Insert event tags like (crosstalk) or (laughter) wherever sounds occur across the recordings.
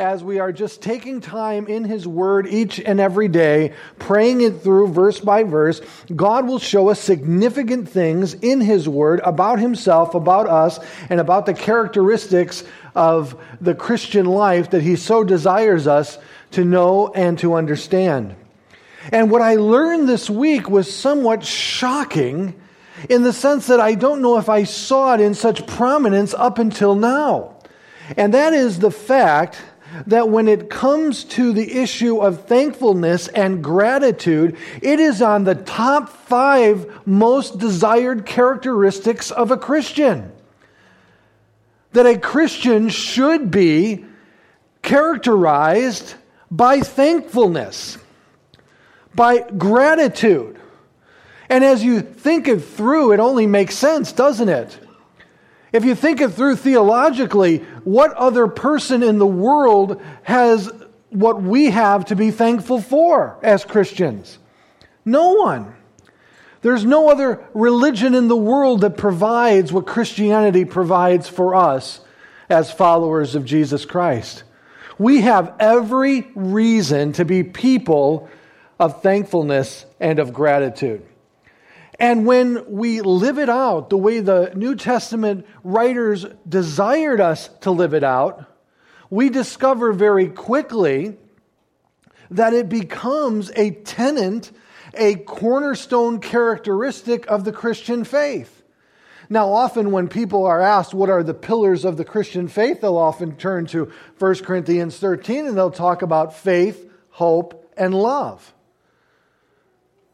as we are just taking time in His Word each and every day, praying it through verse by verse, God will show us significant things in His Word about Himself, about us, and about the characteristics of the Christian life that He so desires us to know and to understand. And what I learned this week was somewhat shocking in the sense that I don't know if I saw it in such prominence up until now. And that is the fact that when it comes to the issue of thankfulness and gratitude, it is on the top five most desired characteristics of a Christian. That a Christian should be characterized by thankfulness, by gratitude. And as you think it through, it only makes sense, doesn't it? If you think it through theologically, what other person in the world has what we have to be thankful for as Christians? No one. There's no other religion in the world that provides what Christianity provides for us as followers of Jesus Christ. We have every reason to be people of thankfulness and of gratitude. And when we live it out the way the New Testament writers desired us to live it out, we discover very quickly that it becomes a tenant, a cornerstone characteristic of the Christian faith. Now, often when people are asked what are the pillars of the Christian faith, they'll often turn to 1 Corinthians 13 and they'll talk about faith, hope, and love.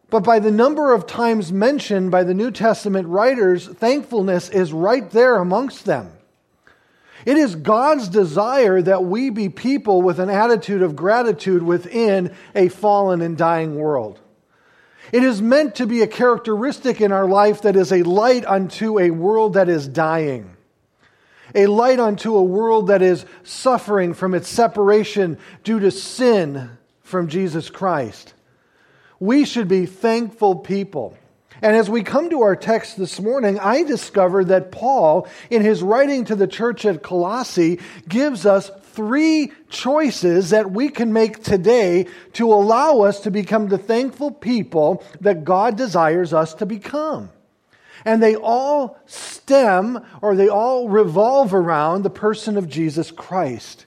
But by the number of times mentioned by the New Testament writers, thankfulness is right there amongst them. It is God's desire that we be people with an attitude of gratitude within a fallen and dying world. It is meant to be a characteristic in our life that is a light unto a world that is dying, a light unto a world that is suffering from its separation due to sin from Jesus Christ. We should be thankful people. And as we come to our text this morning, I discover that Paul, in his writing to the church at Colossae, gives us three choices that we can make today to allow us to become the thankful people that God desires us to become. And they all stem or they all revolve around the person of Jesus Christ.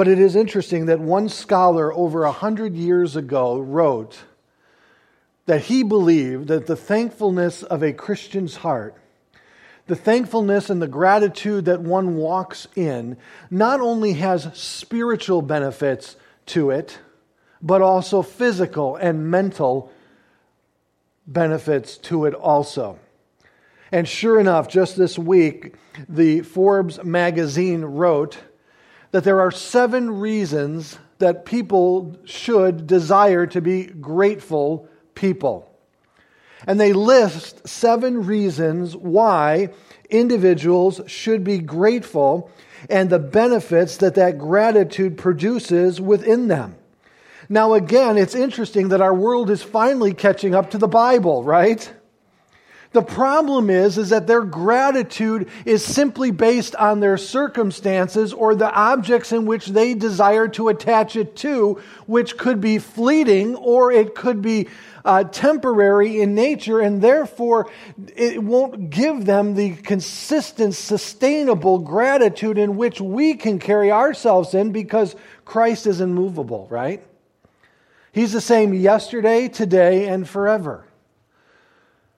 But it is interesting that one scholar over a hundred years ago wrote that he believed that the thankfulness of a Christian's heart, the thankfulness and the gratitude that one walks in, not only has spiritual benefits to it, but also physical and mental benefits to it also. And sure enough, just this week, the Forbes magazine wrote that there are seven reasons that people should desire to be grateful people. And they list seven reasons why individuals should be grateful and the benefits that that gratitude produces within them. Now, again, it's interesting that our world is finally catching up to the Bible, right? The problem is, is that their gratitude is simply based on their circumstances or the objects in which they desire to attach it to, which could be fleeting or it could be uh, temporary in nature, and therefore it won't give them the consistent, sustainable gratitude in which we can carry ourselves in because Christ is immovable, right? He's the same yesterday, today, and forever.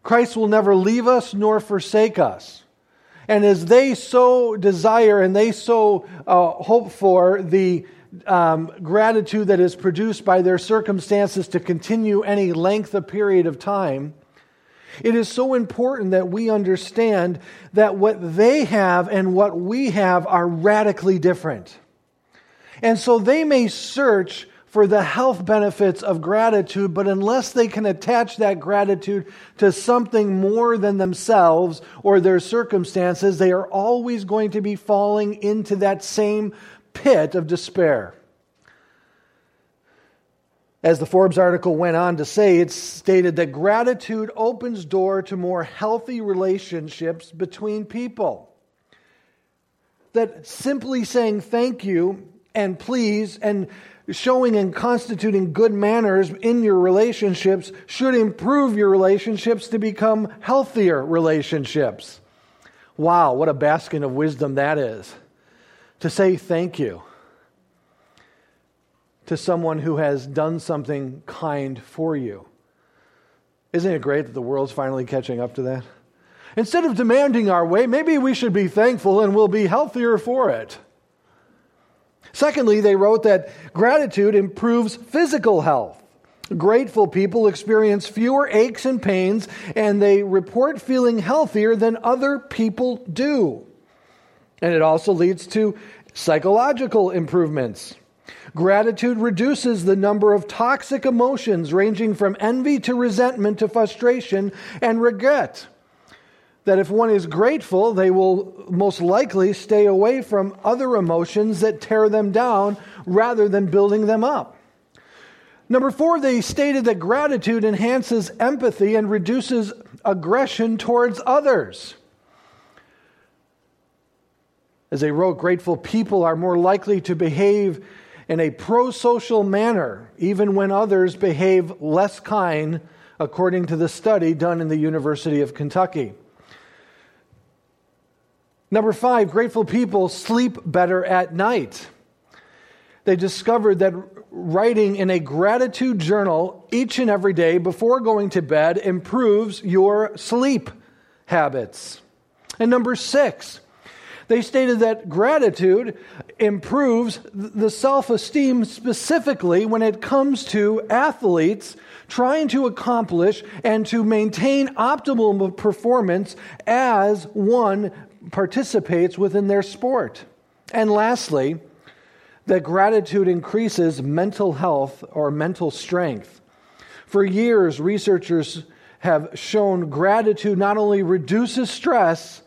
Christ will never leave us nor forsake us. And as they so desire and they so uh, hope for the um, gratitude that is produced by their circumstances to continue any length of period of time, it is so important that we understand that what they have and what we have are radically different. And so they may search for the health benefits of gratitude, but unless they can attach that gratitude to something more than themselves or their circumstances, they are always going to be falling into that same pit of despair. As the Forbes article went on to say, it stated that gratitude opens door to more healthy relationships between people. that simply saying thank you and please and showing and constituting good manners in your relationships should improve your relationships to become healthier relationships. Wow, what a baskin of wisdom that is. To say thank you to someone who has done something kind for you. Isn't it great that the world's finally catching up to that? Instead of demanding our way, maybe we should be thankful and we'll be healthier for it. Secondly, they wrote that gratitude improves physical health. Grateful people experience fewer aches and pains, and they report feeling healthier than other people do. And it also leads to psychological improvements. Gratitude reduces the number of toxic emotions ranging from envy to resentment to frustration and regret that if one is grateful, they will most likely stay away from other emotions that tear them down rather than building them up. Number four, they stated that gratitude enhances empathy and reduces aggression towards others. As they wrote, grateful people are more likely to behave in a pro social manner, even when others behave less kind, according to the study done in the University of Kentucky. Number five, grateful people sleep better at night. They discovered that writing in a gratitude journal each and every day before going to bed improves your sleep habits. And number six, they stated that gratitude improves the self esteem specifically when it comes to athletes trying to accomplish and to maintain optimal performance as one participates within their sport. And lastly, that gratitude increases mental health or mental strength. For years, researchers have shown gratitude not only reduces stress,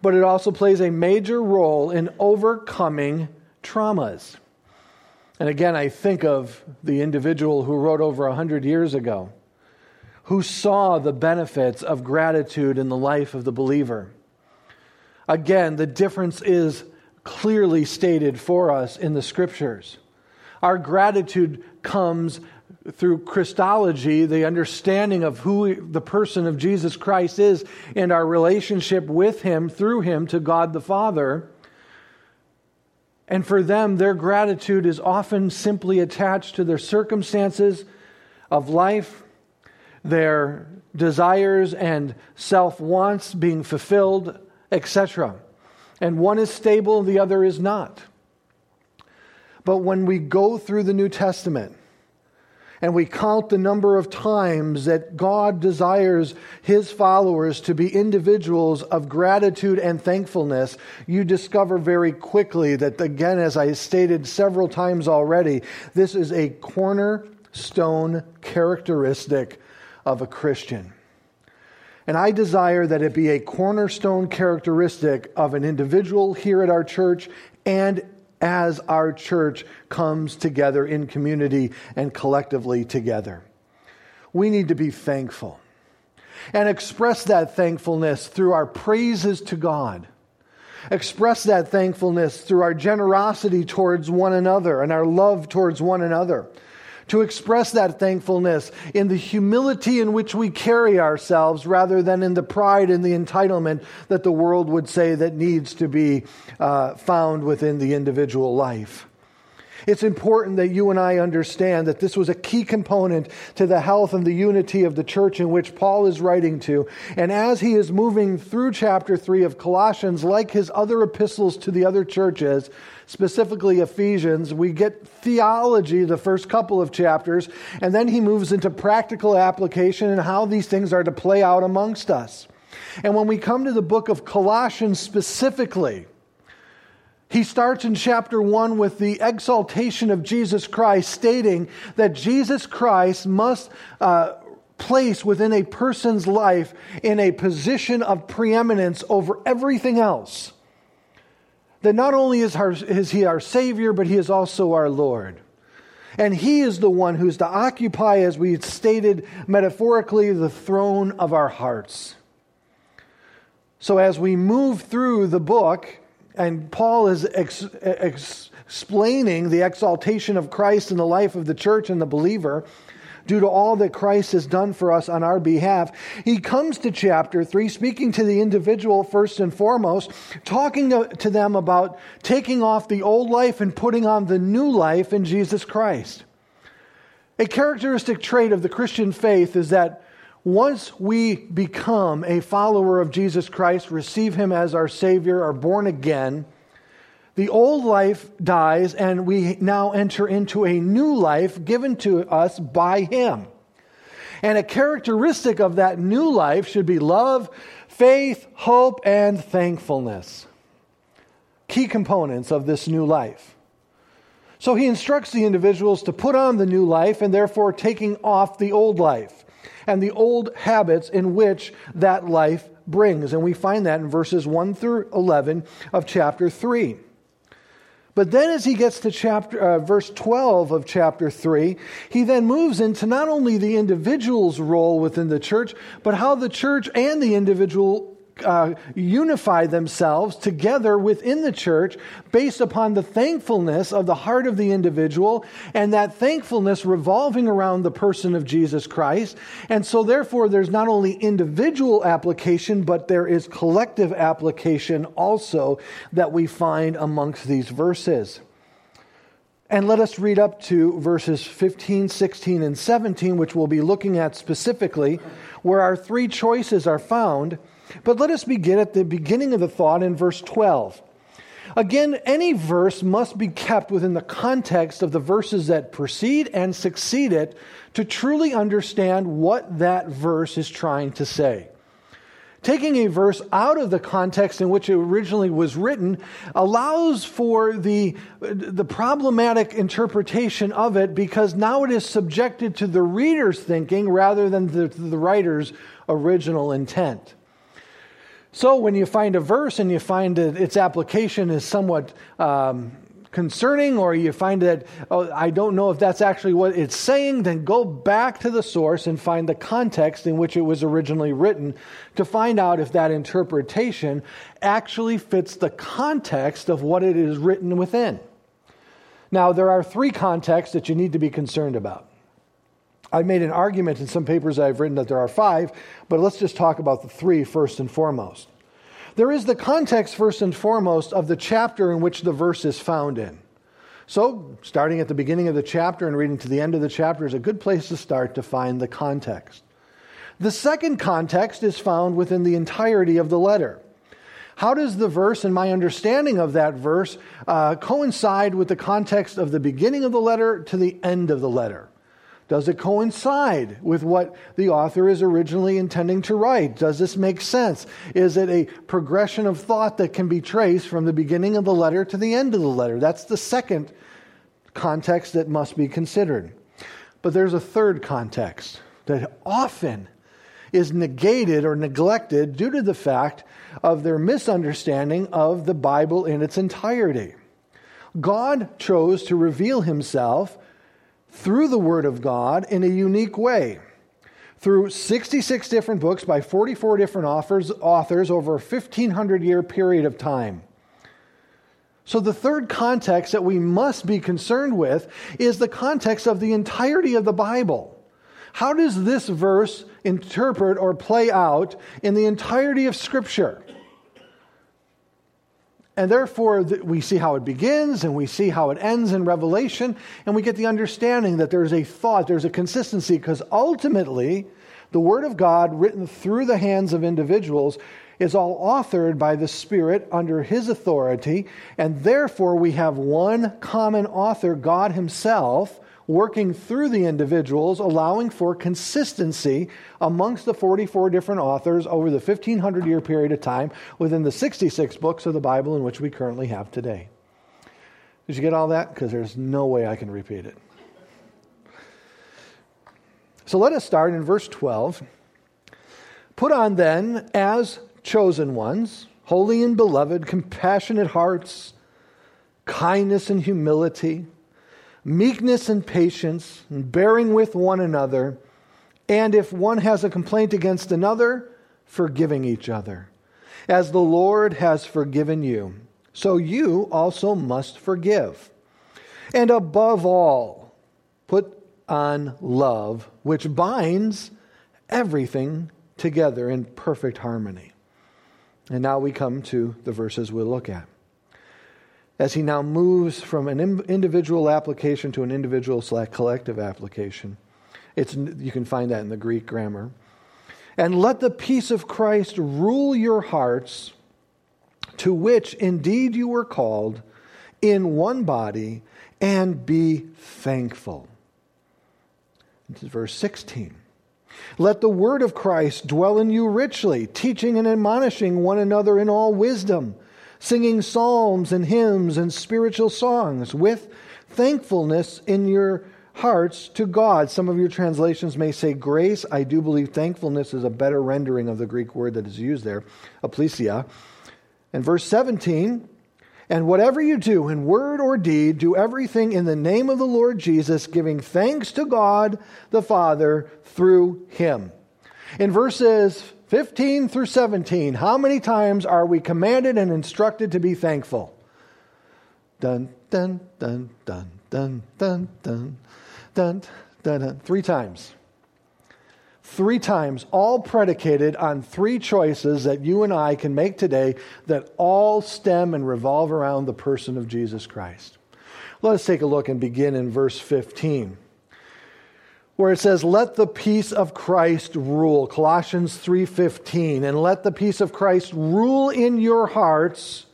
but it also plays a major role in overcoming traumas. And again, I think of the individual who wrote over 100 years ago, who saw the benefits of gratitude in the life of the believer. Again, the difference is clearly stated for us in the scriptures. Our gratitude comes through Christology, the understanding of who the person of Jesus Christ is and our relationship with him through him to God the Father. And for them, their gratitude is often simply attached to their circumstances of life, their desires and self wants being fulfilled, etc. And one is stable the other is not. But when we go through the New Testament, and we count the number of times that God desires his followers to be individuals of gratitude and thankfulness, you discover very quickly that, again, as I stated several times already, this is a cornerstone characteristic of a Christian. And I desire that it be a cornerstone characteristic of an individual here at our church and as our church comes together in community and collectively together. We need to be thankful and express that thankfulness through our praises to God. Express that thankfulness through our generosity towards one another and our love towards one another to express that thankfulness in the humility in which we carry ourselves rather than in the pride and the entitlement that the world would say that needs to be uh, found within the individual life. It's important that you and I understand that this was a key component to the health and the unity of the church in which Paul is writing to. And as he is moving through chapter 3 of Colossians, like his other epistles to the other churches, specifically Ephesians, we get theology the first couple of chapters, and then he moves into practical application and how these things are to play out amongst us. And when we come to the book of Colossians specifically, he starts in chapter 1 with the exaltation of Jesus Christ, stating that Jesus Christ must uh, place within a person's life in a position of preeminence over everything else. That not only is, our, is he our Savior, but he is also our Lord. And he is the one who's to occupy, as we stated metaphorically, the throne of our hearts. So as we move through the book, and Paul is ex- ex- explaining the exaltation of Christ in the life of the church and the believer due to all that Christ has done for us on our behalf. He comes to chapter 3, speaking to the individual first and foremost, talking to, to them about taking off the old life and putting on the new life in Jesus Christ. A characteristic trait of the Christian faith is that once we become a follower of Jesus Christ, receive Him as our Savior, are born again, the old life dies, and we now enter into a new life given to us by Him. And a characteristic of that new life should be love, faith, hope, and thankfulness. Key components of this new life. So he instructs the individuals to put on the new life and therefore taking off the old life and the old habits in which that life brings. And we find that in verses 1 through 11 of chapter 3. But then, as he gets to chapter, uh, verse 12 of chapter 3, he then moves into not only the individual's role within the church, but how the church and the individual uh, unify themselves together within the church based upon the thankfulness of the heart of the individual and that thankfulness revolving around the person of Jesus Christ. And so, therefore, there's not only individual application, but there is collective application also that we find amongst these verses. And let us read up to verses 15, 16, and 17, which we'll be looking at specifically, where our three choices are found but let us begin at the beginning of the thought in verse 12. Again, any verse must be kept within the context of the verses that precede and succeed it to truly understand what that verse is trying to say. Taking a verse out of the context in which it originally was written allows for the, the problematic interpretation of it because now it is subjected to the reader's thinking rather than the, the writer's original intent. So when you find a verse and you find that its application is somewhat um, concerning, or you find that, oh, I don't know if that's actually what it's saying, then go back to the source and find the context in which it was originally written to find out if that interpretation actually fits the context of what it is written within. Now, there are three contexts that you need to be concerned about. I've made an argument in some papers I've written that there are five, but let's just talk about the three first and foremost. There is the context, first and foremost, of the chapter in which the verse is found in. So, starting at the beginning of the chapter and reading to the end of the chapter is a good place to start to find the context. The second context is found within the entirety of the letter. How does the verse and my understanding of that verse uh, coincide with the context of the beginning of the letter to the end of the letter? Does it coincide with what the author is originally intending to write? Does this make sense? Is it a progression of thought that can be traced from the beginning of the letter to the end of the letter? That's the second context that must be considered. But there's a third context that often is negated or neglected due to the fact of their misunderstanding of the Bible in its entirety. God chose to reveal himself through the Word of God in a unique way. Through 66 different books by 44 different authors, authors over a 1500 year period of time. So, the third context that we must be concerned with is the context of the entirety of the Bible. How does this verse interpret or play out in the entirety of Scripture? And therefore, we see how it begins and we see how it ends in Revelation, and we get the understanding that there's a thought, there's a consistency, because ultimately, the Word of God, written through the hands of individuals, is all authored by the Spirit under His authority, and therefore we have one common author, God Himself, working through the individuals, allowing for consistency amongst the 44 different authors over the 1500 year period of time within the 66 books of the Bible in which we currently have today. Did you get all that? Because there's no way I can repeat it. So let us start in verse 12. Put on then, as chosen ones, holy and beloved, compassionate hearts, kindness and humility meekness and patience, and bearing with one another, and if one has a complaint against another, forgiving each other, as the Lord has forgiven you. so you also must forgive. And above all, put on love, which binds everything together in perfect harmony. And now we come to the verses we'll look at. As he now moves from an individual application to an individual slash collective application, it's, you can find that in the Greek grammar. And let the peace of Christ rule your hearts to which indeed you were called in one body, and be thankful. This is verse 16. Let the word of Christ dwell in you richly, teaching and admonishing one another in all wisdom, singing psalms and hymns and spiritual songs with thankfulness in your hearts to God. Some of your translations may say grace. I do believe thankfulness is a better rendering of the Greek word that is used there, aplesia. And verse 17, and whatever you do in word or deed, do everything in the name of the Lord Jesus, giving thanks to God the Father through him. In verses 15 through 17, how many times are we commanded and instructed to be thankful? Dun, dun, dun, dun, dun, dun, dun, dun, dun, dun. Three times three times, all predicated on three choices that you and I can make today that all stem and revolve around the person of Jesus Christ. Let us take a look and begin in verse 15 where it says let the peace of Christ rule Colossians 3:15 and let the peace of Christ rule in your hearts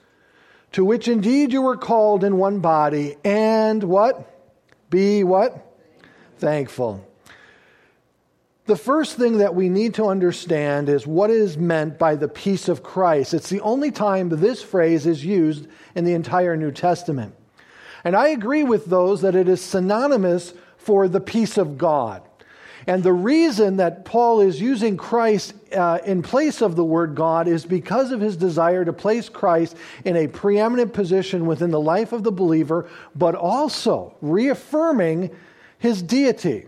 to which indeed you were called in one body and what be what thankful the first thing that we need to understand is what is meant by the peace of Christ. It's the only time this phrase is used in the entire New Testament. And I agree with those that it is synonymous for the peace of God. And the reason that Paul is using Christ uh, in place of the word God is because of his desire to place Christ in a preeminent position within the life of the believer, but also reaffirming his deity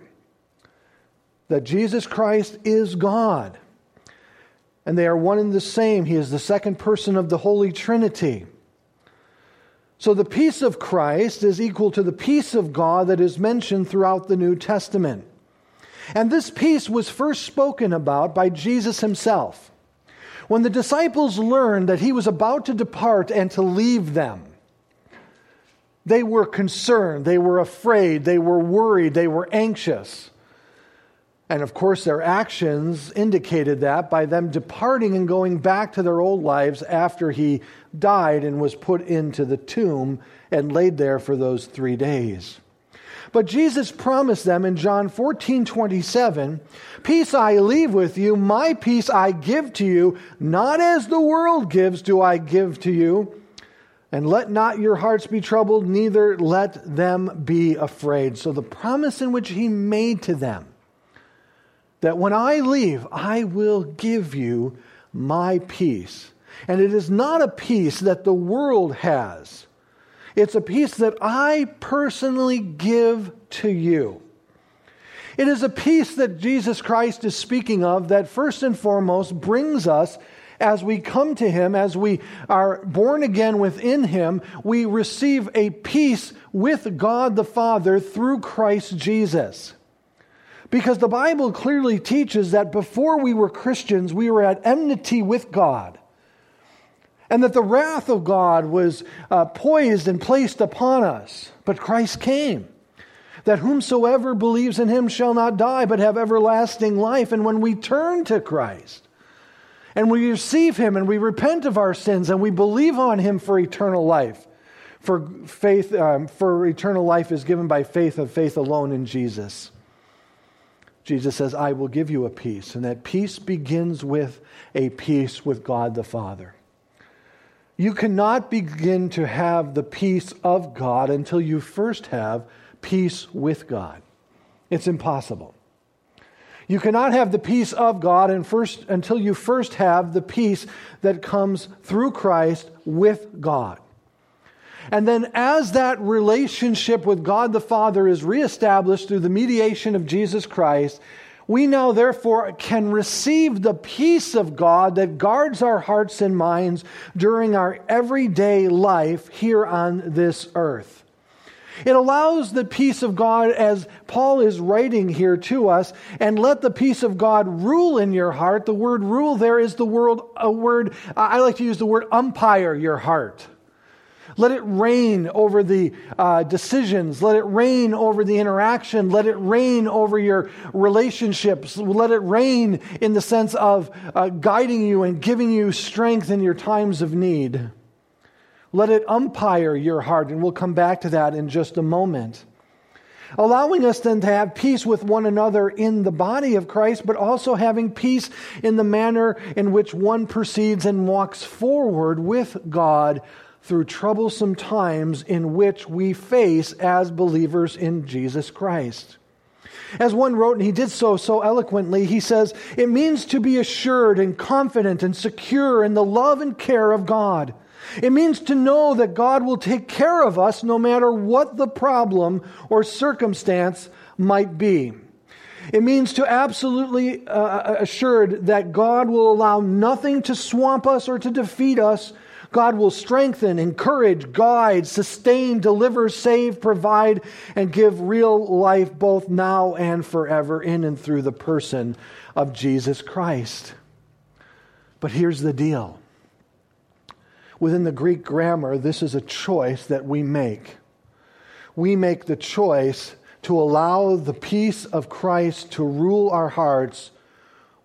that Jesus Christ is God. And they are one and the same. He is the second person of the Holy Trinity. So the peace of Christ is equal to the peace of God that is mentioned throughout the New Testament. And this peace was first spoken about by Jesus himself. When the disciples learned that he was about to depart and to leave them, they were concerned, they were afraid, they were worried, they were anxious. And of course, their actions indicated that by them departing and going back to their old lives after he died and was put into the tomb and laid there for those three days. But Jesus promised them in John 14 27, Peace I leave with you, my peace I give to you, not as the world gives do I give to you. And let not your hearts be troubled, neither let them be afraid. So the promise in which he made to them that when I leave, I will give you my peace. And it is not a peace that the world has, it's a peace that I personally give to you. It is a peace that Jesus Christ is speaking of that first and foremost brings us as we come to Him, as we are born again within Him, we receive a peace with God the Father through Christ Jesus. Because the Bible clearly teaches that before we were Christians, we were at enmity with God. And that the wrath of God was uh, poised and placed upon us. But Christ came. That whomsoever believes in him shall not die, but have everlasting life. And when we turn to Christ, and we receive him and we repent of our sins and we believe on him for eternal life, for faith, um, for eternal life is given by faith of faith alone in Jesus. Jesus says, I will give you a peace. And that peace begins with a peace with God the Father. You cannot begin to have the peace of God until you first have peace with God. It's impossible. You cannot have the peace of God and first, until you first have the peace that comes through Christ with God. And then, as that relationship with God the Father is reestablished through the mediation of Jesus Christ, We now, therefore, can receive the peace of God that guards our hearts and minds during our everyday life here on this earth. It allows the peace of God, as Paul is writing here to us, and let the peace of God rule in your heart. The word rule there is the word, a word, I like to use the word umpire your heart. Let it reign over the uh, decisions. Let it reign over the interaction. Let it reign over your relationships. Let it reign in the sense of uh, guiding you and giving you strength in your times of need. Let it umpire your heart, and we'll come back to that in just a moment. Allowing us then to have peace with one another in the body of Christ, but also having peace in the manner in which one proceeds and walks forward with God through troublesome times in which we face as believers in Jesus Christ. As one wrote, and he did so so eloquently, he says, It means to be assured and confident and secure in the love and care of God. It means to know that God will take care of us no matter what the problem or circumstance might be. It means to absolutely uh, assured that God will allow nothing to swamp us or to defeat us God will strengthen, encourage, guide, sustain, deliver, save, provide, and give real life both now and forever in and through the person of Jesus Christ. But here's the deal within the Greek grammar, this is a choice that we make. We make the choice to allow the peace of Christ to rule our hearts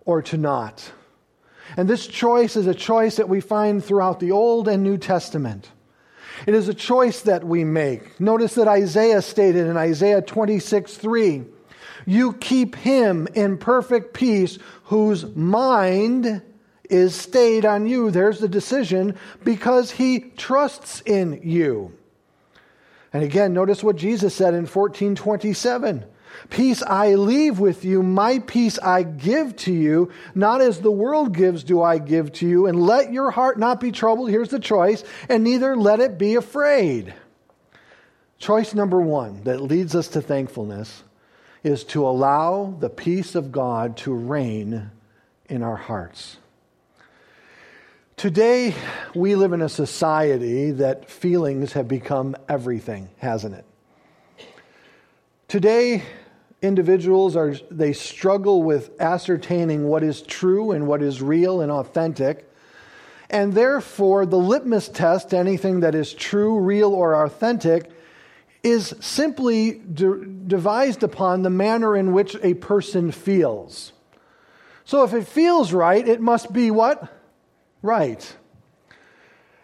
or to not. And this choice is a choice that we find throughout the Old and New Testament. It is a choice that we make. Notice that Isaiah stated in Isaiah 26 3, You keep him in perfect peace whose mind is stayed on you. There's the decision because he trusts in you. And again, notice what Jesus said in 1427 Peace I leave with you, my peace I give to you. Not as the world gives, do I give to you. And let your heart not be troubled. Here's the choice. And neither let it be afraid. Choice number one that leads us to thankfulness is to allow the peace of God to reign in our hearts. Today, we live in a society that feelings have become everything, hasn't it? Today, individuals are they struggle with ascertaining what is true and what is real and authentic. And therefore the litmus test anything that is true real or authentic is simply de- devised upon the manner in which a person feels. So if it feels right it must be what? Right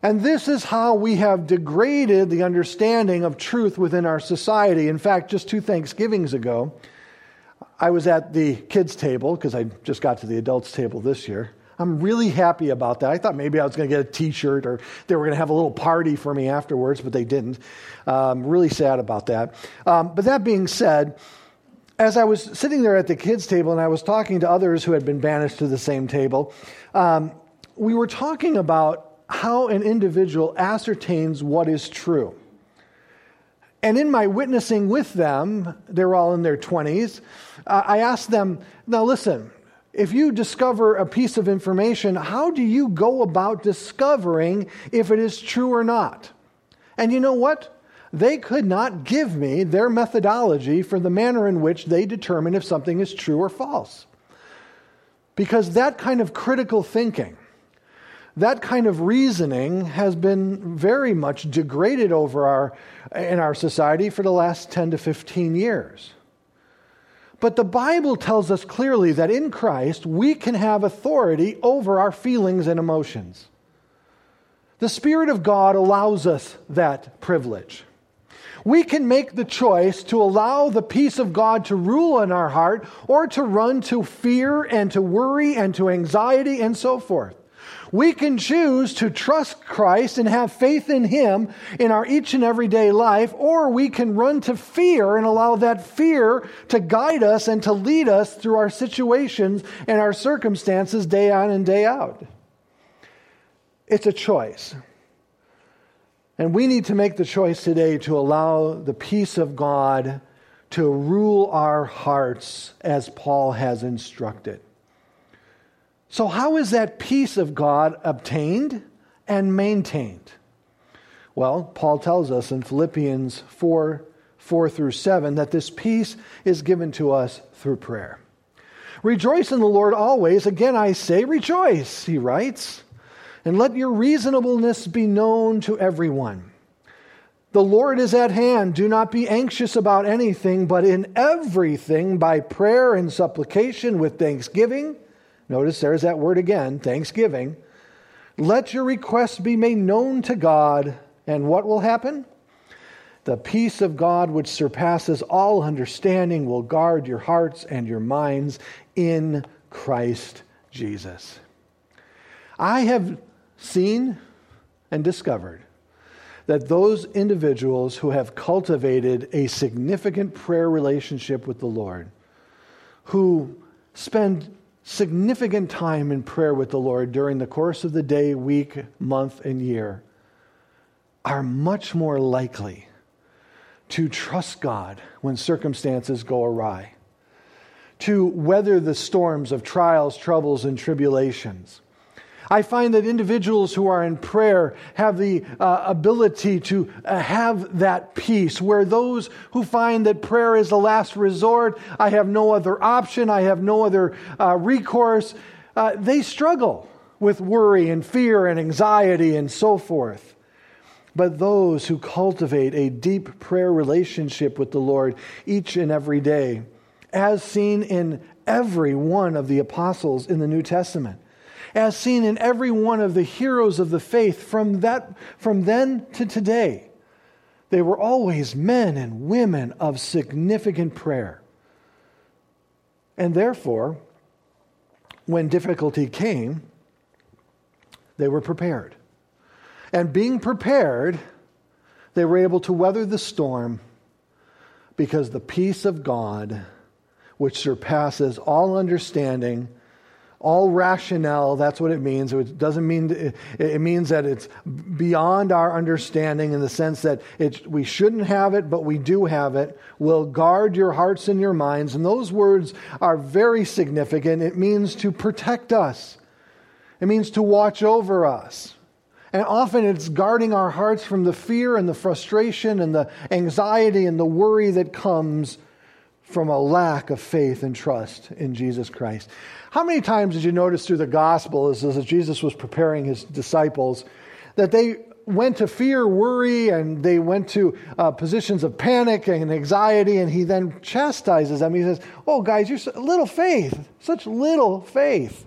and this is how we have degraded the understanding of truth within our society. In fact, just two Thanksgivings ago, I was at the kids' table because I just got to the adults' table this year. I'm really happy about that. I thought maybe I was going to get a t shirt or they were going to have a little party for me afterwards, but they didn't. Um, really sad about that. Um, but that being said, as I was sitting there at the kids' table and I was talking to others who had been banished to the same table, um, we were talking about how an individual ascertains what is true. And in my witnessing with them, they're all in their 20s, uh, I asked them, now listen, if you discover a piece of information, how do you go about discovering if it is true or not? And you know what? They could not give me their methodology for the manner in which they determine if something is true or false. Because that kind of critical thinking, that kind of reasoning has been very much degraded over our, in our society for the last 10 to 15 years. But the Bible tells us clearly that in Christ we can have authority over our feelings and emotions. The Spirit of God allows us that privilege. We can make the choice to allow the peace of God to rule in our heart or to run to fear and to worry and to anxiety and so forth. We can choose to trust Christ and have faith in Him in our each and everyday life, or we can run to fear and allow that fear to guide us and to lead us through our situations and our circumstances day on and day out. It's a choice. And we need to make the choice today to allow the peace of God to rule our hearts as Paul has instructed. So, how is that peace of God obtained and maintained? Well, Paul tells us in Philippians 4 4 through 7 that this peace is given to us through prayer. Rejoice in the Lord always. Again, I say, rejoice, he writes, and let your reasonableness be known to everyone. The Lord is at hand. Do not be anxious about anything, but in everything, by prayer and supplication with thanksgiving. Notice there's that word again, thanksgiving. Let your requests be made known to God, and what will happen? The peace of God, which surpasses all understanding, will guard your hearts and your minds in Christ Jesus. I have seen and discovered that those individuals who have cultivated a significant prayer relationship with the Lord, who spend significant time in prayer with the Lord during the course of the day, week, month, and year, are much more likely to trust God when circumstances go awry, to weather the storms of trials, troubles, and tribulations I find that individuals who are in prayer have the uh, ability to uh, have that peace, where those who find that prayer is the last resort, I have no other option, I have no other uh, recourse, uh, they struggle with worry and fear and anxiety and so forth. But those who cultivate a deep prayer relationship with the Lord each and every day, as seen in every one of the apostles in the New Testament, as seen in every one of the heroes of the faith from, that, from then to today. They were always men and women of significant prayer. And therefore, when difficulty came, they were prepared. And being prepared, they were able to weather the storm because the peace of God, which surpasses all understanding, all rationale, that's what it means. It doesn't mean, it means that it's beyond our understanding in the sense that we shouldn't have it, but we do have it, will guard your hearts and your minds. And those words are very significant. It means to protect us, it means to watch over us. And often it's guarding our hearts from the fear and the frustration and the anxiety and the worry that comes from a lack of faith and trust in Jesus Christ. How many times did you notice through the gospel as, as Jesus was preparing his disciples that they went to fear, worry, and they went to uh, positions of panic and anxiety, and he then chastises them. He says, Oh, guys, you're so, little faith, such little faith.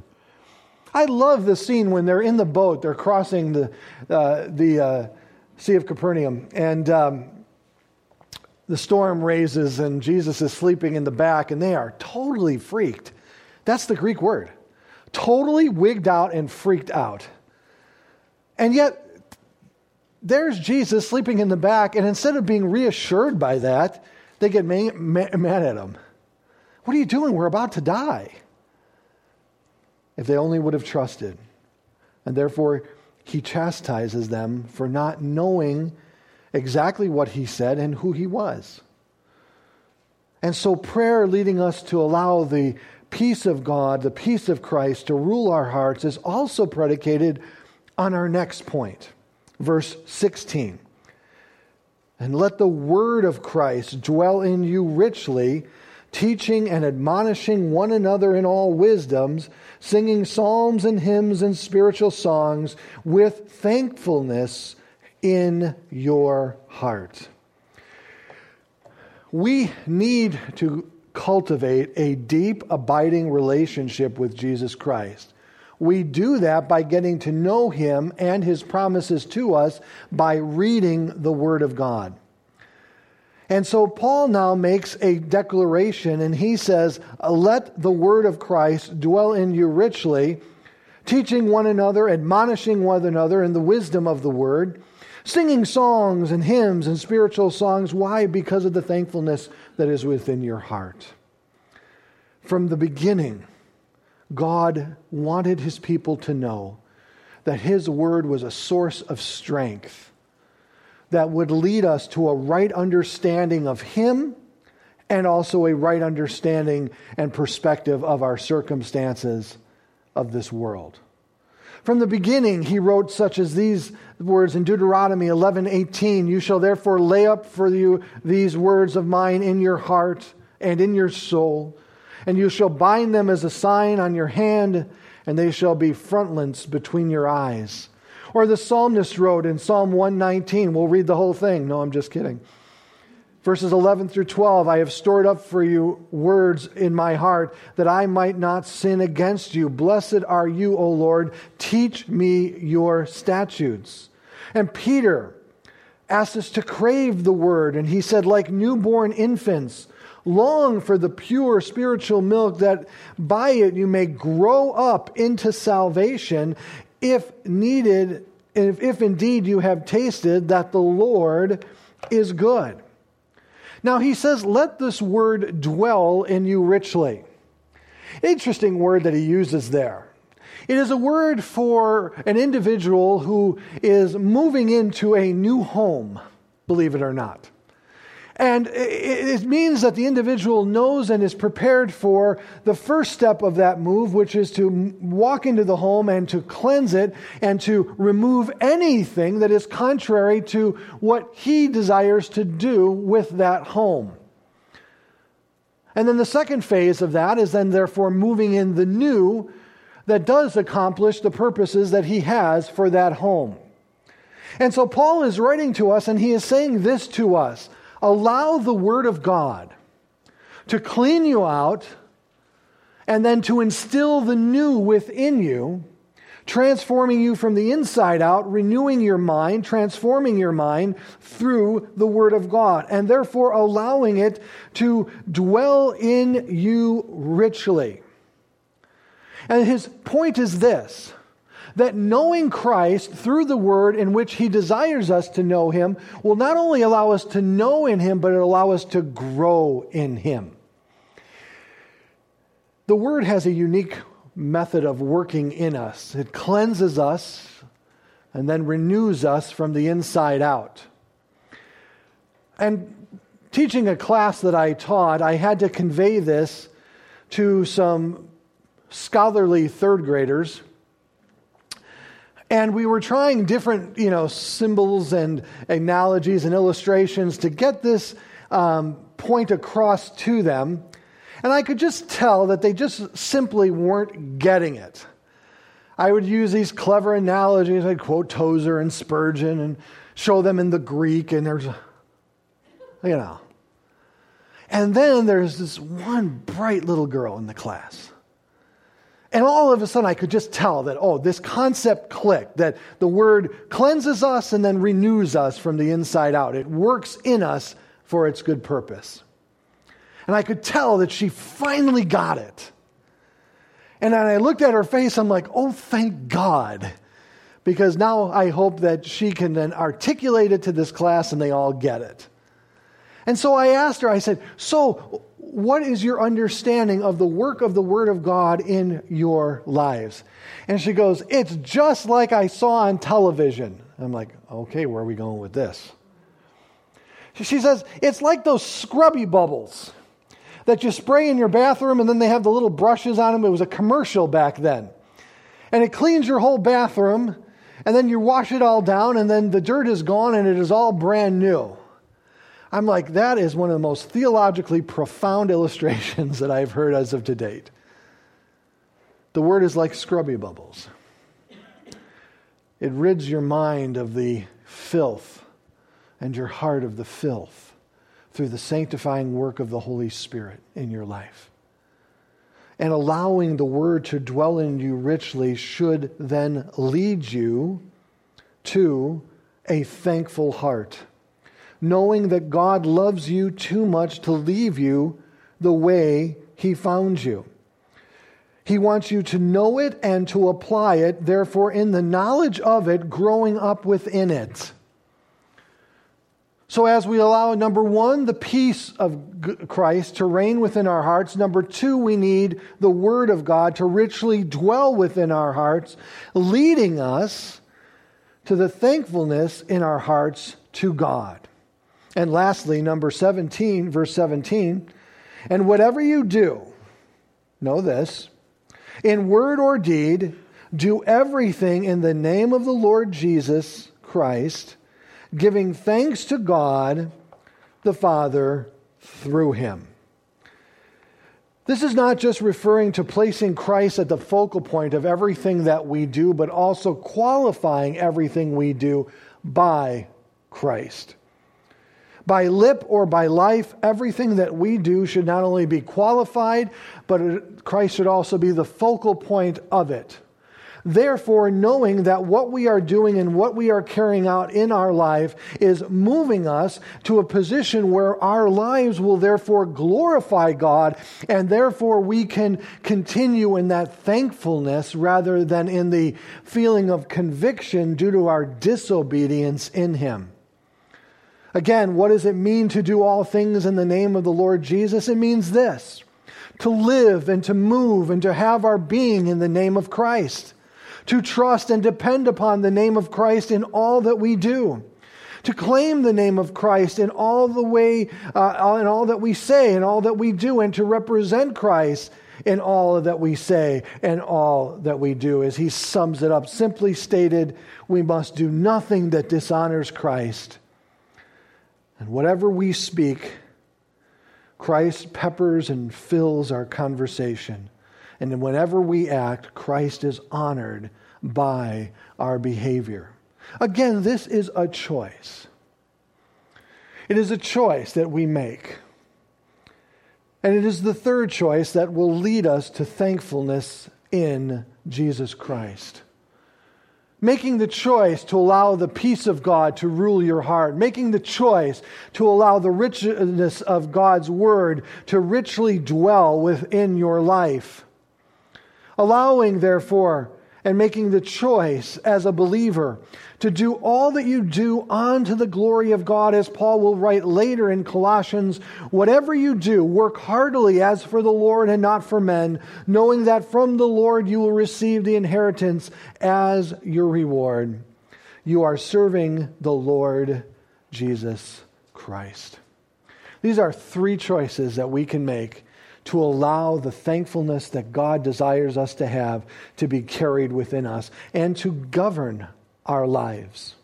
I love the scene when they're in the boat, they're crossing the, uh, the uh, Sea of Capernaum, and um, the storm raises, and Jesus is sleeping in the back, and they are totally freaked. That's the Greek word. Totally wigged out and freaked out. And yet, there's Jesus sleeping in the back, and instead of being reassured by that, they get mad at him. What are you doing? We're about to die. If they only would have trusted. And therefore, he chastises them for not knowing exactly what he said and who he was. And so, prayer leading us to allow the peace of God, the peace of Christ to rule our hearts is also predicated on our next point. Verse 16. And let the word of Christ dwell in you richly, teaching and admonishing one another in all wisdoms, singing psalms and hymns and spiritual songs with thankfulness in your heart. We need to cultivate a deep, abiding relationship with Jesus Christ. We do that by getting to know Him and His promises to us by reading the Word of God. And so Paul now makes a declaration and he says, Let the Word of Christ dwell in you richly, teaching one another, admonishing one another in the wisdom of the Word singing songs and hymns and spiritual songs. Why? Because of the thankfulness that is within your heart. From the beginning, God wanted his people to know that his word was a source of strength that would lead us to a right understanding of him and also a right understanding and perspective of our circumstances of this world. From the beginning, he wrote such as these words in Deuteronomy 11 18. You shall therefore lay up for you these words of mine in your heart and in your soul, and you shall bind them as a sign on your hand, and they shall be frontlets between your eyes. Or the psalmist wrote in Psalm 119. We'll read the whole thing. No, I'm just kidding. Verses 11 through 12 I have stored up for you words in my heart that I might not sin against you. Blessed are you, O Lord. Teach me your statutes. And Peter asked us to crave the word, and he said, like newborn infants, long for the pure spiritual milk that by it you may grow up into salvation, if needed, if, if indeed you have tasted that the Lord is good. Now he says, Let this word dwell in you richly. Interesting word that he uses there. It is a word for an individual who is moving into a new home, believe it or not. And it means that the individual knows and is prepared for the first step of that move, which is to walk into the home and to cleanse it and to remove anything that is contrary to what he desires to do with that home. And then the second phase of that is then, therefore, moving in the new that does accomplish the purposes that he has for that home. And so Paul is writing to us and he is saying this to us allow the Word of God to clean you out and then to instill the new within you, transforming you from the inside out, renewing your mind, transforming your mind through the Word of God, and therefore allowing it to dwell in you richly. And his point is this that knowing Christ through the Word in which He desires us to know Him will not only allow us to know in Him, but it'll allow us to grow in Him. The Word has a unique method of working in us, it cleanses us and then renews us from the inside out. And teaching a class that I taught, I had to convey this to some scholarly third graders and we were trying different, you know, symbols and analogies and illustrations to get this um, point across to them. And I could just tell that they just simply weren't getting it. I would use these clever analogies. I'd quote Tozer and Spurgeon and show them in the Greek, and there's, you know. And then there's this one bright little girl in the class. And all of a sudden, I could just tell that, oh, this concept clicked, that the word cleanses us and then renews us from the inside out. It works in us for its good purpose. And I could tell that she finally got it. And then I looked at her face, I'm like, oh, thank God. Because now I hope that she can then articulate it to this class and they all get it. And so I asked her, I said, So, what is your understanding of the work of the Word of God in your lives? And she goes, It's just like I saw on television. I'm like, Okay, where are we going with this? She says, It's like those scrubby bubbles that you spray in your bathroom and then they have the little brushes on them. It was a commercial back then. And it cleans your whole bathroom, and then you wash it all down, and then the dirt is gone and it is all brand new. I'm like, that is one of the most theologically profound (laughs) illustrations that I've heard as of to date. The word is like scrubby bubbles. It rids your mind of the filth and your heart of the filth through the sanctifying work of the Holy Spirit in your life. And allowing the word to dwell in you richly should then lead you to a thankful heart knowing that God loves you too much to leave you the way He found you. He wants you to know it and to apply it, therefore, in the knowledge of it, growing up within it. So, as we allow, number one, the peace of Christ to reign within our hearts, number two, we need the Word of God to richly dwell within our hearts, leading us to the thankfulness in our hearts to God. And lastly, number 17, verse 17, and whatever you do, know this, in word or deed, do everything in the name of the Lord Jesus Christ, giving thanks to God the Father through him. This is not just referring to placing Christ at the focal point of everything that we do, but also qualifying everything we do by Christ. By lip or by life, everything that we do should not only be qualified, but Christ should also be the focal point of it. Therefore, knowing that what we are doing and what we are carrying out in our life is moving us to a position where our lives will therefore glorify God, and therefore we can continue in that thankfulness rather than in the feeling of conviction due to our disobedience in Him. Again, what does it mean to do all things in the name of the Lord Jesus? It means this to live and to move and to have our being in the name of Christ to trust and depend upon the name of Christ in all that we do, to claim the name of Christ in all the way, uh, in all that we say and all that we do, and to represent Christ in all that we say and all that we do. As he sums it up, simply stated, we must do nothing that dishonors Christ. And whatever we speak, Christ peppers and fills our conversation. And whenever we act, Christ is honored by our behavior. Again, this is a choice. It is a choice that we make. And it is the third choice that will lead us to thankfulness in Jesus Christ. Making the choice to allow the peace of God to rule your heart. Making the choice to allow the richness of God's word to richly dwell within your life Allowing, therefore, and making the choice as a believer to do all that you do unto the glory of God, as Paul will write later in Colossians whatever you do, work heartily as for the Lord and not for men, knowing that from the Lord you will receive the inheritance as your reward. You are serving the Lord Jesus Christ. These are three choices that we can make to allow the thankfulness that God desires us to have to be carried within us and to govern our lives.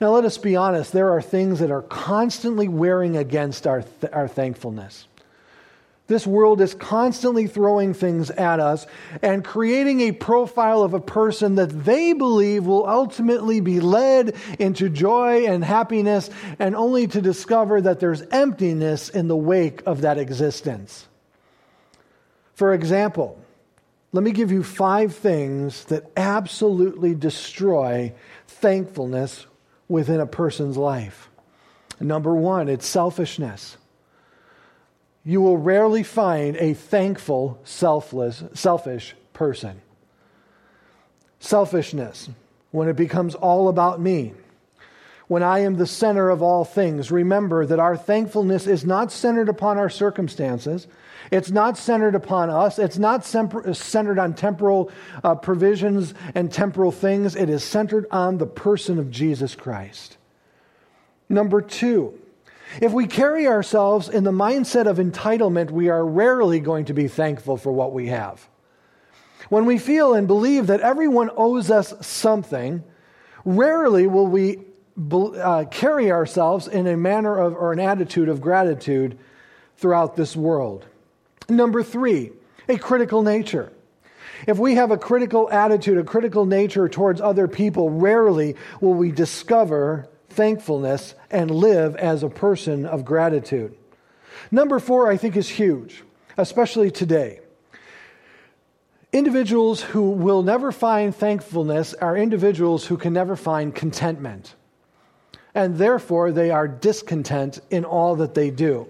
Now, let us be honest, there are things that are constantly wearing against our, th- our thankfulness. This world is constantly throwing things at us and creating a profile of a person that they believe will ultimately be led into joy and happiness, and only to discover that there's emptiness in the wake of that existence. For example, let me give you five things that absolutely destroy thankfulness within a person's life. Number one, it's selfishness. You will rarely find a thankful, selfless, selfish person. Selfishness, when it becomes all about me, when I am the center of all things, remember that our thankfulness is not centered upon our circumstances. It's not centered upon us. It's not centered on temporal uh, provisions and temporal things. It is centered on the person of Jesus Christ. Number two, if we carry ourselves in the mindset of entitlement, we are rarely going to be thankful for what we have. When we feel and believe that everyone owes us something, rarely will we uh, carry ourselves in a manner of or an attitude of gratitude throughout this world. Number three, a critical nature. If we have a critical attitude, a critical nature towards other people, rarely will we discover thankfulness and live as a person of gratitude. Number four, I think, is huge, especially today. Individuals who will never find thankfulness are individuals who can never find contentment. And therefore, they are discontent in all that they do.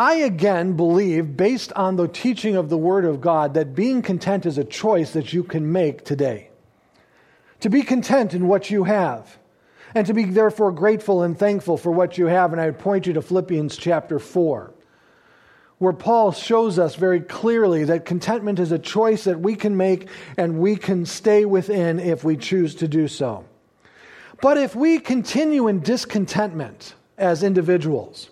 I again believe, based on the teaching of the Word of God, that being content is a choice that you can make today. To be content in what you have, and to be therefore grateful and thankful for what you have. And I would point you to Philippians chapter 4, where Paul shows us very clearly that contentment is a choice that we can make and we can stay within if we choose to do so. But if we continue in discontentment, as individuals.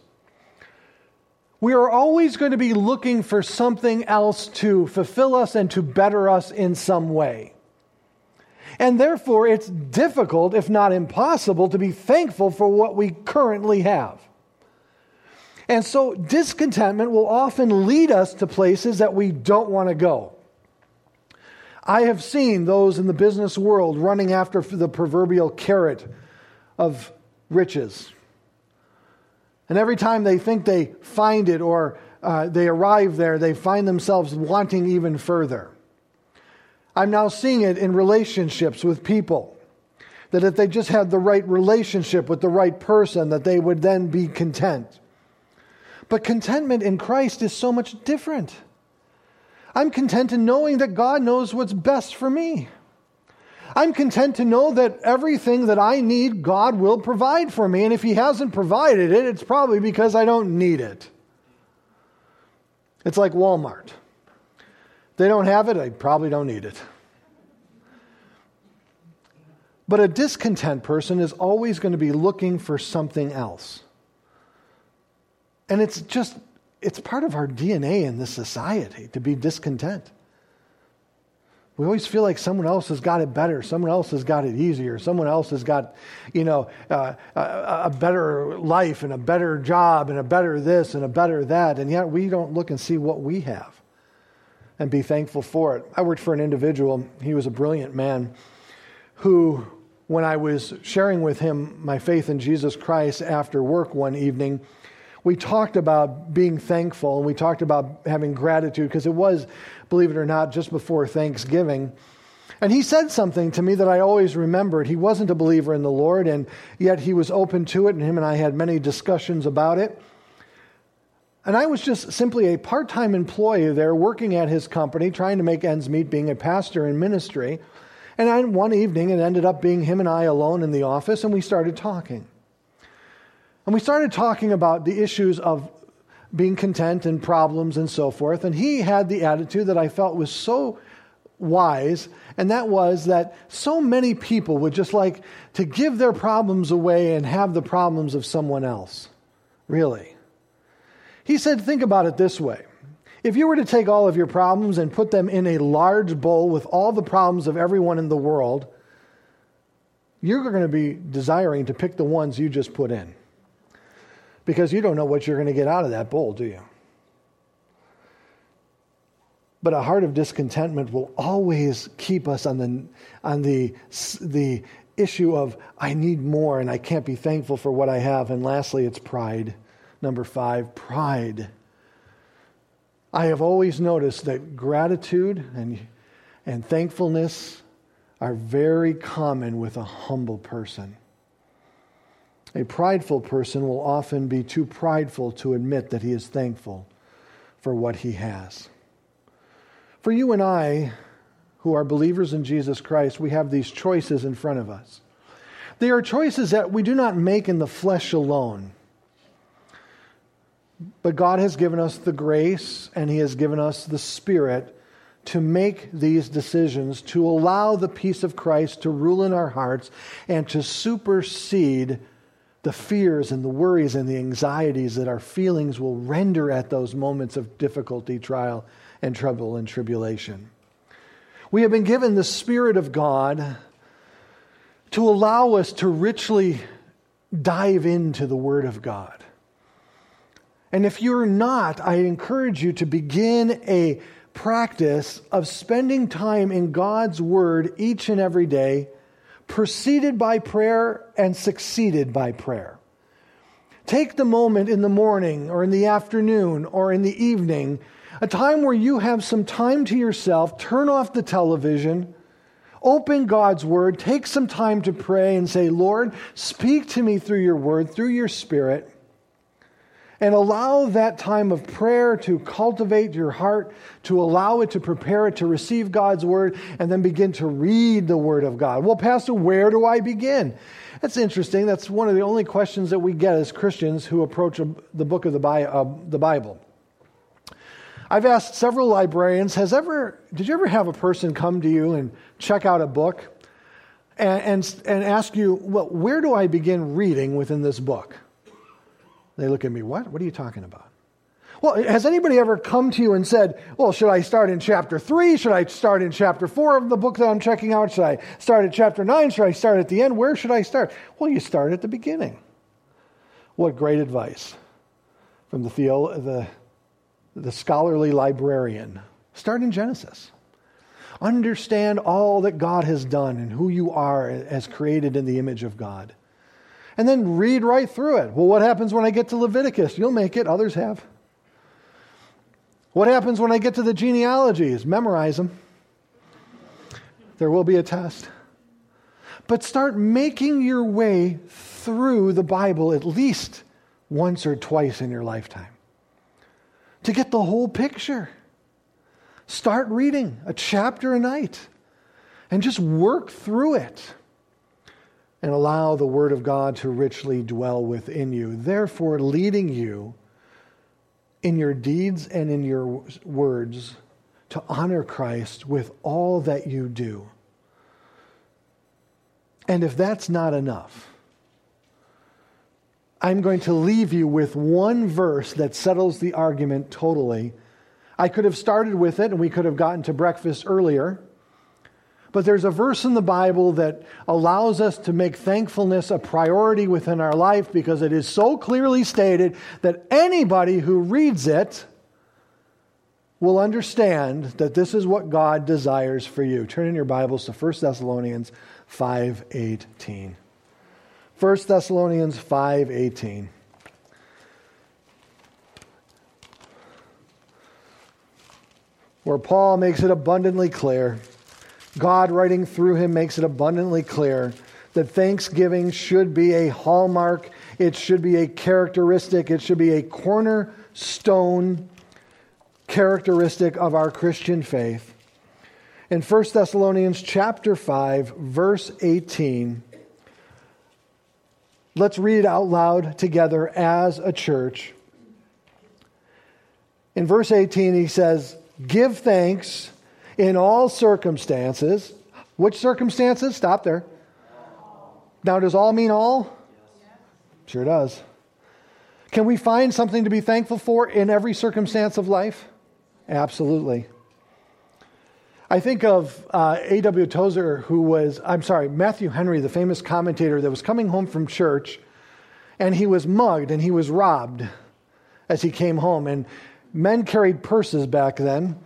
We are always going to be looking for something else to fulfill us and to better us in some way. And therefore, it's difficult, if not impossible, to be thankful for what we currently have. And so, discontentment will often lead us to places that we don't want to go. I have seen those in the business world running after the proverbial carrot of riches. And every time they think they find it or uh, they arrive there, they find themselves wanting even further. I'm now seeing it in relationships with people. That if they just had the right relationship with the right person, that they would then be content. But contentment in Christ is so much different. I'm content in knowing that God knows what's best for me. I'm content to know that everything that I need, God will provide for me. And if He hasn't provided it, it's probably because I don't need it. It's like Walmart. They don't have it, I probably don't need it. But a discontent person is always going to be looking for something else. And it's just, it's part of our DNA in this society to be discontent. We always feel like someone else has got it better, someone else has got it easier, someone else has got, you know, uh, a, a, better life and a better job and a better this and a better that, and yet we don't look and see what we have and be thankful for it. I worked for an individual, he was a brilliant man, who, when I was sharing with him my faith in Jesus Christ after work one evening, we talked about being thankful and we talked about having gratitude because it was, believe it or not, just before Thanksgiving. And he said something to me that I always remembered. He wasn't a believer in the Lord, and yet he was open to it, and him and I had many discussions about it. And I was just simply a part time employee there working at his company, trying to make ends meet, being a pastor in ministry. And I, one evening, it ended up being him and I alone in the office, and we started talking. And we started talking about the issues of being content and problems and so forth. And he had the attitude that I felt was so wise, and that was that so many people would just like to give their problems away and have the problems of someone else. Really. He said, think about it this way. If you were to take all of your problems and put them in a large bowl with all the problems of everyone in the world, you're going to be desiring to pick the ones you just put in because you don't know what you're going to get out of that bowl, do you? But a heart of discontentment will always keep us on the, on the, the issue of, I need more and I can't be thankful for what I have. And lastly, it's pride. Number five, pride. I have always noticed that gratitude and, and thankfulness are very common with a humble person. A prideful person will often be too prideful to admit that he is thankful for what he has. For you and I, who are believers in Jesus Christ, we have these choices in front of us. They are choices that we do not make in the flesh alone. But God has given us the grace and He has given us the Spirit to make these decisions, to allow the peace of Christ to rule in our hearts and to supersede the fears and the worries and the anxieties that our feelings will render at those moments of difficulty, trial, and trouble and tribulation. We have been given the Spirit of God to allow us to richly dive into the Word of God. And if you're not, I encourage you to begin a practice of spending time in God's Word each and every day preceded by prayer and succeeded by prayer. Take the moment in the morning or in the afternoon or in the evening, a time where you have some time to yourself, turn off the television, open God's Word, take some time to pray and say, Lord, speak to me through your Word, through your Spirit and allow that time of prayer to cultivate your heart, to allow it to prepare it to receive God's word, and then begin to read the word of God. Well, Pastor, where do I begin? That's interesting. That's one of the only questions that we get as Christians who approach the book of the, uh, Bible. I've asked several librarians, has ever, did you ever have a person come to you and check out a book and, and, and ask you, well, where do I begin reading within this book? They look at me, what? What are you talking about? Well, has anybody ever come to you and said, well, should I start in chapter 3? Should I start in chapter 4 of the book that I'm checking out? Should I start at chapter 9? Should I start at the end? Where should I start? Well, you start at the beginning. What great advice from the, theo- the, the scholarly librarian. Start in Genesis. Understand all that God has done and who you are as created in the image of God. And then read right through it. Well, what happens when I get to Leviticus? You'll make it, others have. What happens when I get to the genealogies? Memorize them. There will be a test. But start making your way through the Bible at least once or twice in your lifetime to get the whole picture. Start reading a chapter a night and just work through it and allow the Word of God to richly dwell within you, therefore, leading you in your deeds and in your words to honor Christ with all that you do. And if that's not enough, I'm going to leave you with one verse that settles the argument totally. I could have started with it and we could have gotten to breakfast earlier. But there's a verse in the Bible that allows us to make thankfulness a priority within our life because it is so clearly stated that anybody who reads it will understand that this is what God desires for you. Turn in your Bibles to 1 Thessalonians 5:18. 1 Thessalonians 5:18. Where Paul makes it abundantly clear God, writing through him, makes it abundantly clear that thanksgiving should be a hallmark, it should be a characteristic, it should be a cornerstone characteristic of our Christian faith. In 1 Thessalonians chapter 5, verse 18, let's read it out loud together as a church. In verse 18, he says, Give thanks in all circumstances. Which circumstances? Stop there. Now, does all mean all? Sure does. Can we find something to be thankful for in every circumstance of life? Absolutely. I think of uh, A.W. Tozer, who was, I'm sorry, Matthew Henry, the famous commentator that was coming home from church, and he was mugged and he was robbed as he came home. And men carried purses back then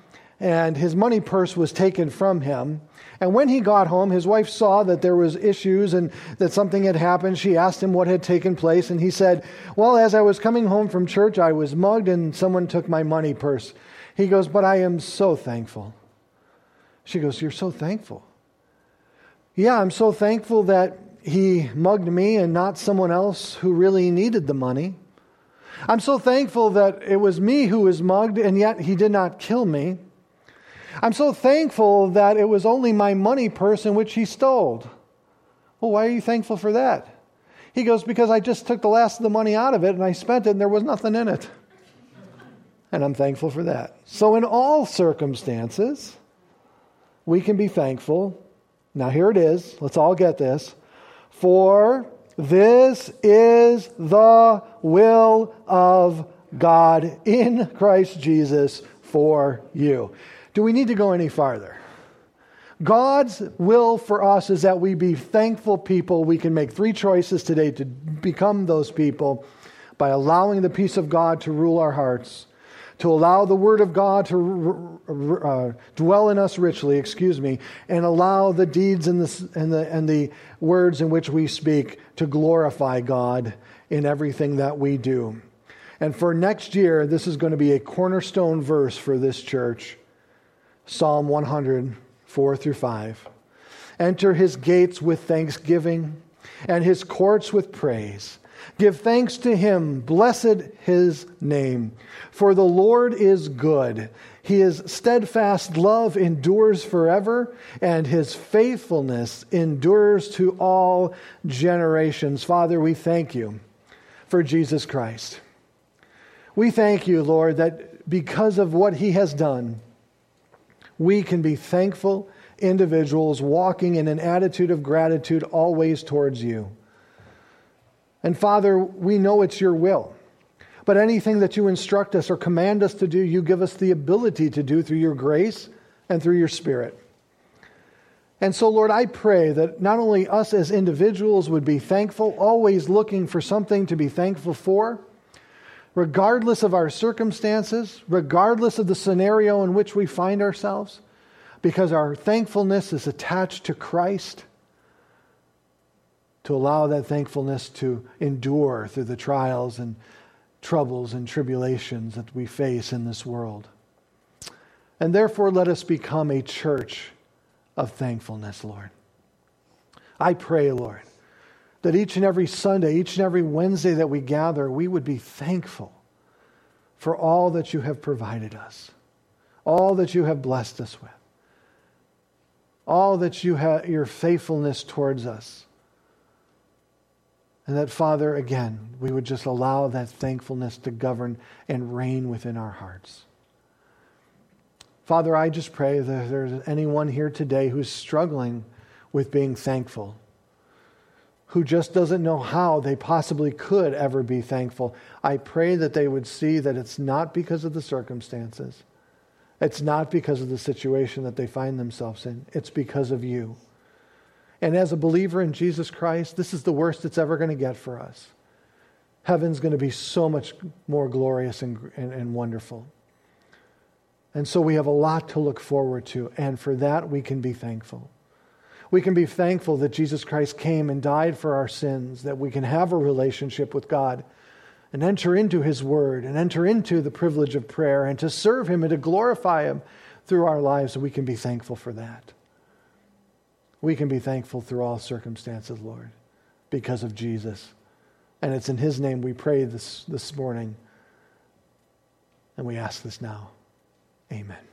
and his money purse was taken from him. And when he got home, his wife saw that there was issues and that something had happened. She asked him what had taken place, and he said, "Well, as I was coming home from church, I was mugged and someone took my money purse." He goes, "But I am so thankful." She goes, "You're so thankful?" "Yeah, I'm so thankful that he mugged me and not someone else who really needed the money." I'm so thankful that it was me who was mugged and yet he did not kill me. I'm so thankful that it was only my money purse in which he stole. Well, why are you thankful for that? He goes, Because I just took the last of the money out of it and I spent it and there was nothing in it. And I'm thankful for that. So, in all circumstances, we can be thankful. Now, here it is. Let's all get this. For this is the will of God in Christ Jesus for you. Do we need to go any farther? God's will for us is that we be thankful people. We can make three choices today to become those people by allowing the peace of God to rule our hearts, to allow the Word of God to uh, dwell in us richly, excuse me, and allow the deeds and the, and, the, and the words in which we speak to glorify God in everything that we do. And for next year, this is going to be a cornerstone verse for this church. Psalm 100, 4 through 5. Enter his gates with thanksgiving and his courts with praise. Give thanks to him, blessed his name. For the Lord is good. His steadfast love endures forever, and his faithfulness endures to all generations. Father, we thank you for Jesus Christ. We thank you, Lord, that because of what he has done, we can be thankful individuals walking in an attitude of gratitude always towards you. And Father, we know it's your will But anything that you instruct us or command us to do, you give us the ability to do through your grace and through your Spirit. And so, Lord, I pray that not only us as individuals would be thankful, always looking for something to be thankful for, regardless of our circumstances, regardless of the scenario in which we find ourselves, because our thankfulness is attached to Christ, to allow that thankfulness to endure through the trials and troubles and tribulations that we face in this world. And therefore, let us become a church of thankfulness, Lord. I pray, Lord, that each and every Sunday, each and every Wednesday that we gather, we would be thankful for all that you have provided us, all that you have blessed us with, all that you have, your faithfulness towards us. And that, Father, again, we would just allow that thankfulness to govern and reign within our hearts. Father, I just pray that if there's anyone here today who's struggling with being thankful, who just doesn't know how they possibly could ever be thankful, I pray that they would see that it's not because of the circumstances. It's not because of the situation that they find themselves in. It's because of you. And as a believer in Jesus Christ, this is the worst it's ever going to get for us. Heaven's going to be so much more glorious and, and, and wonderful. And so we have a lot to look forward to, and for that we can be thankful. We can be thankful that Jesus Christ came and died for our sins, that we can have a relationship with God and enter into His Word and enter into the privilege of prayer and to serve Him and to glorify Him through our lives. We can be thankful for that. We can be thankful through all circumstances, Lord, because of Jesus. And it's in His name we pray this, this morning. And we ask this now. Amen.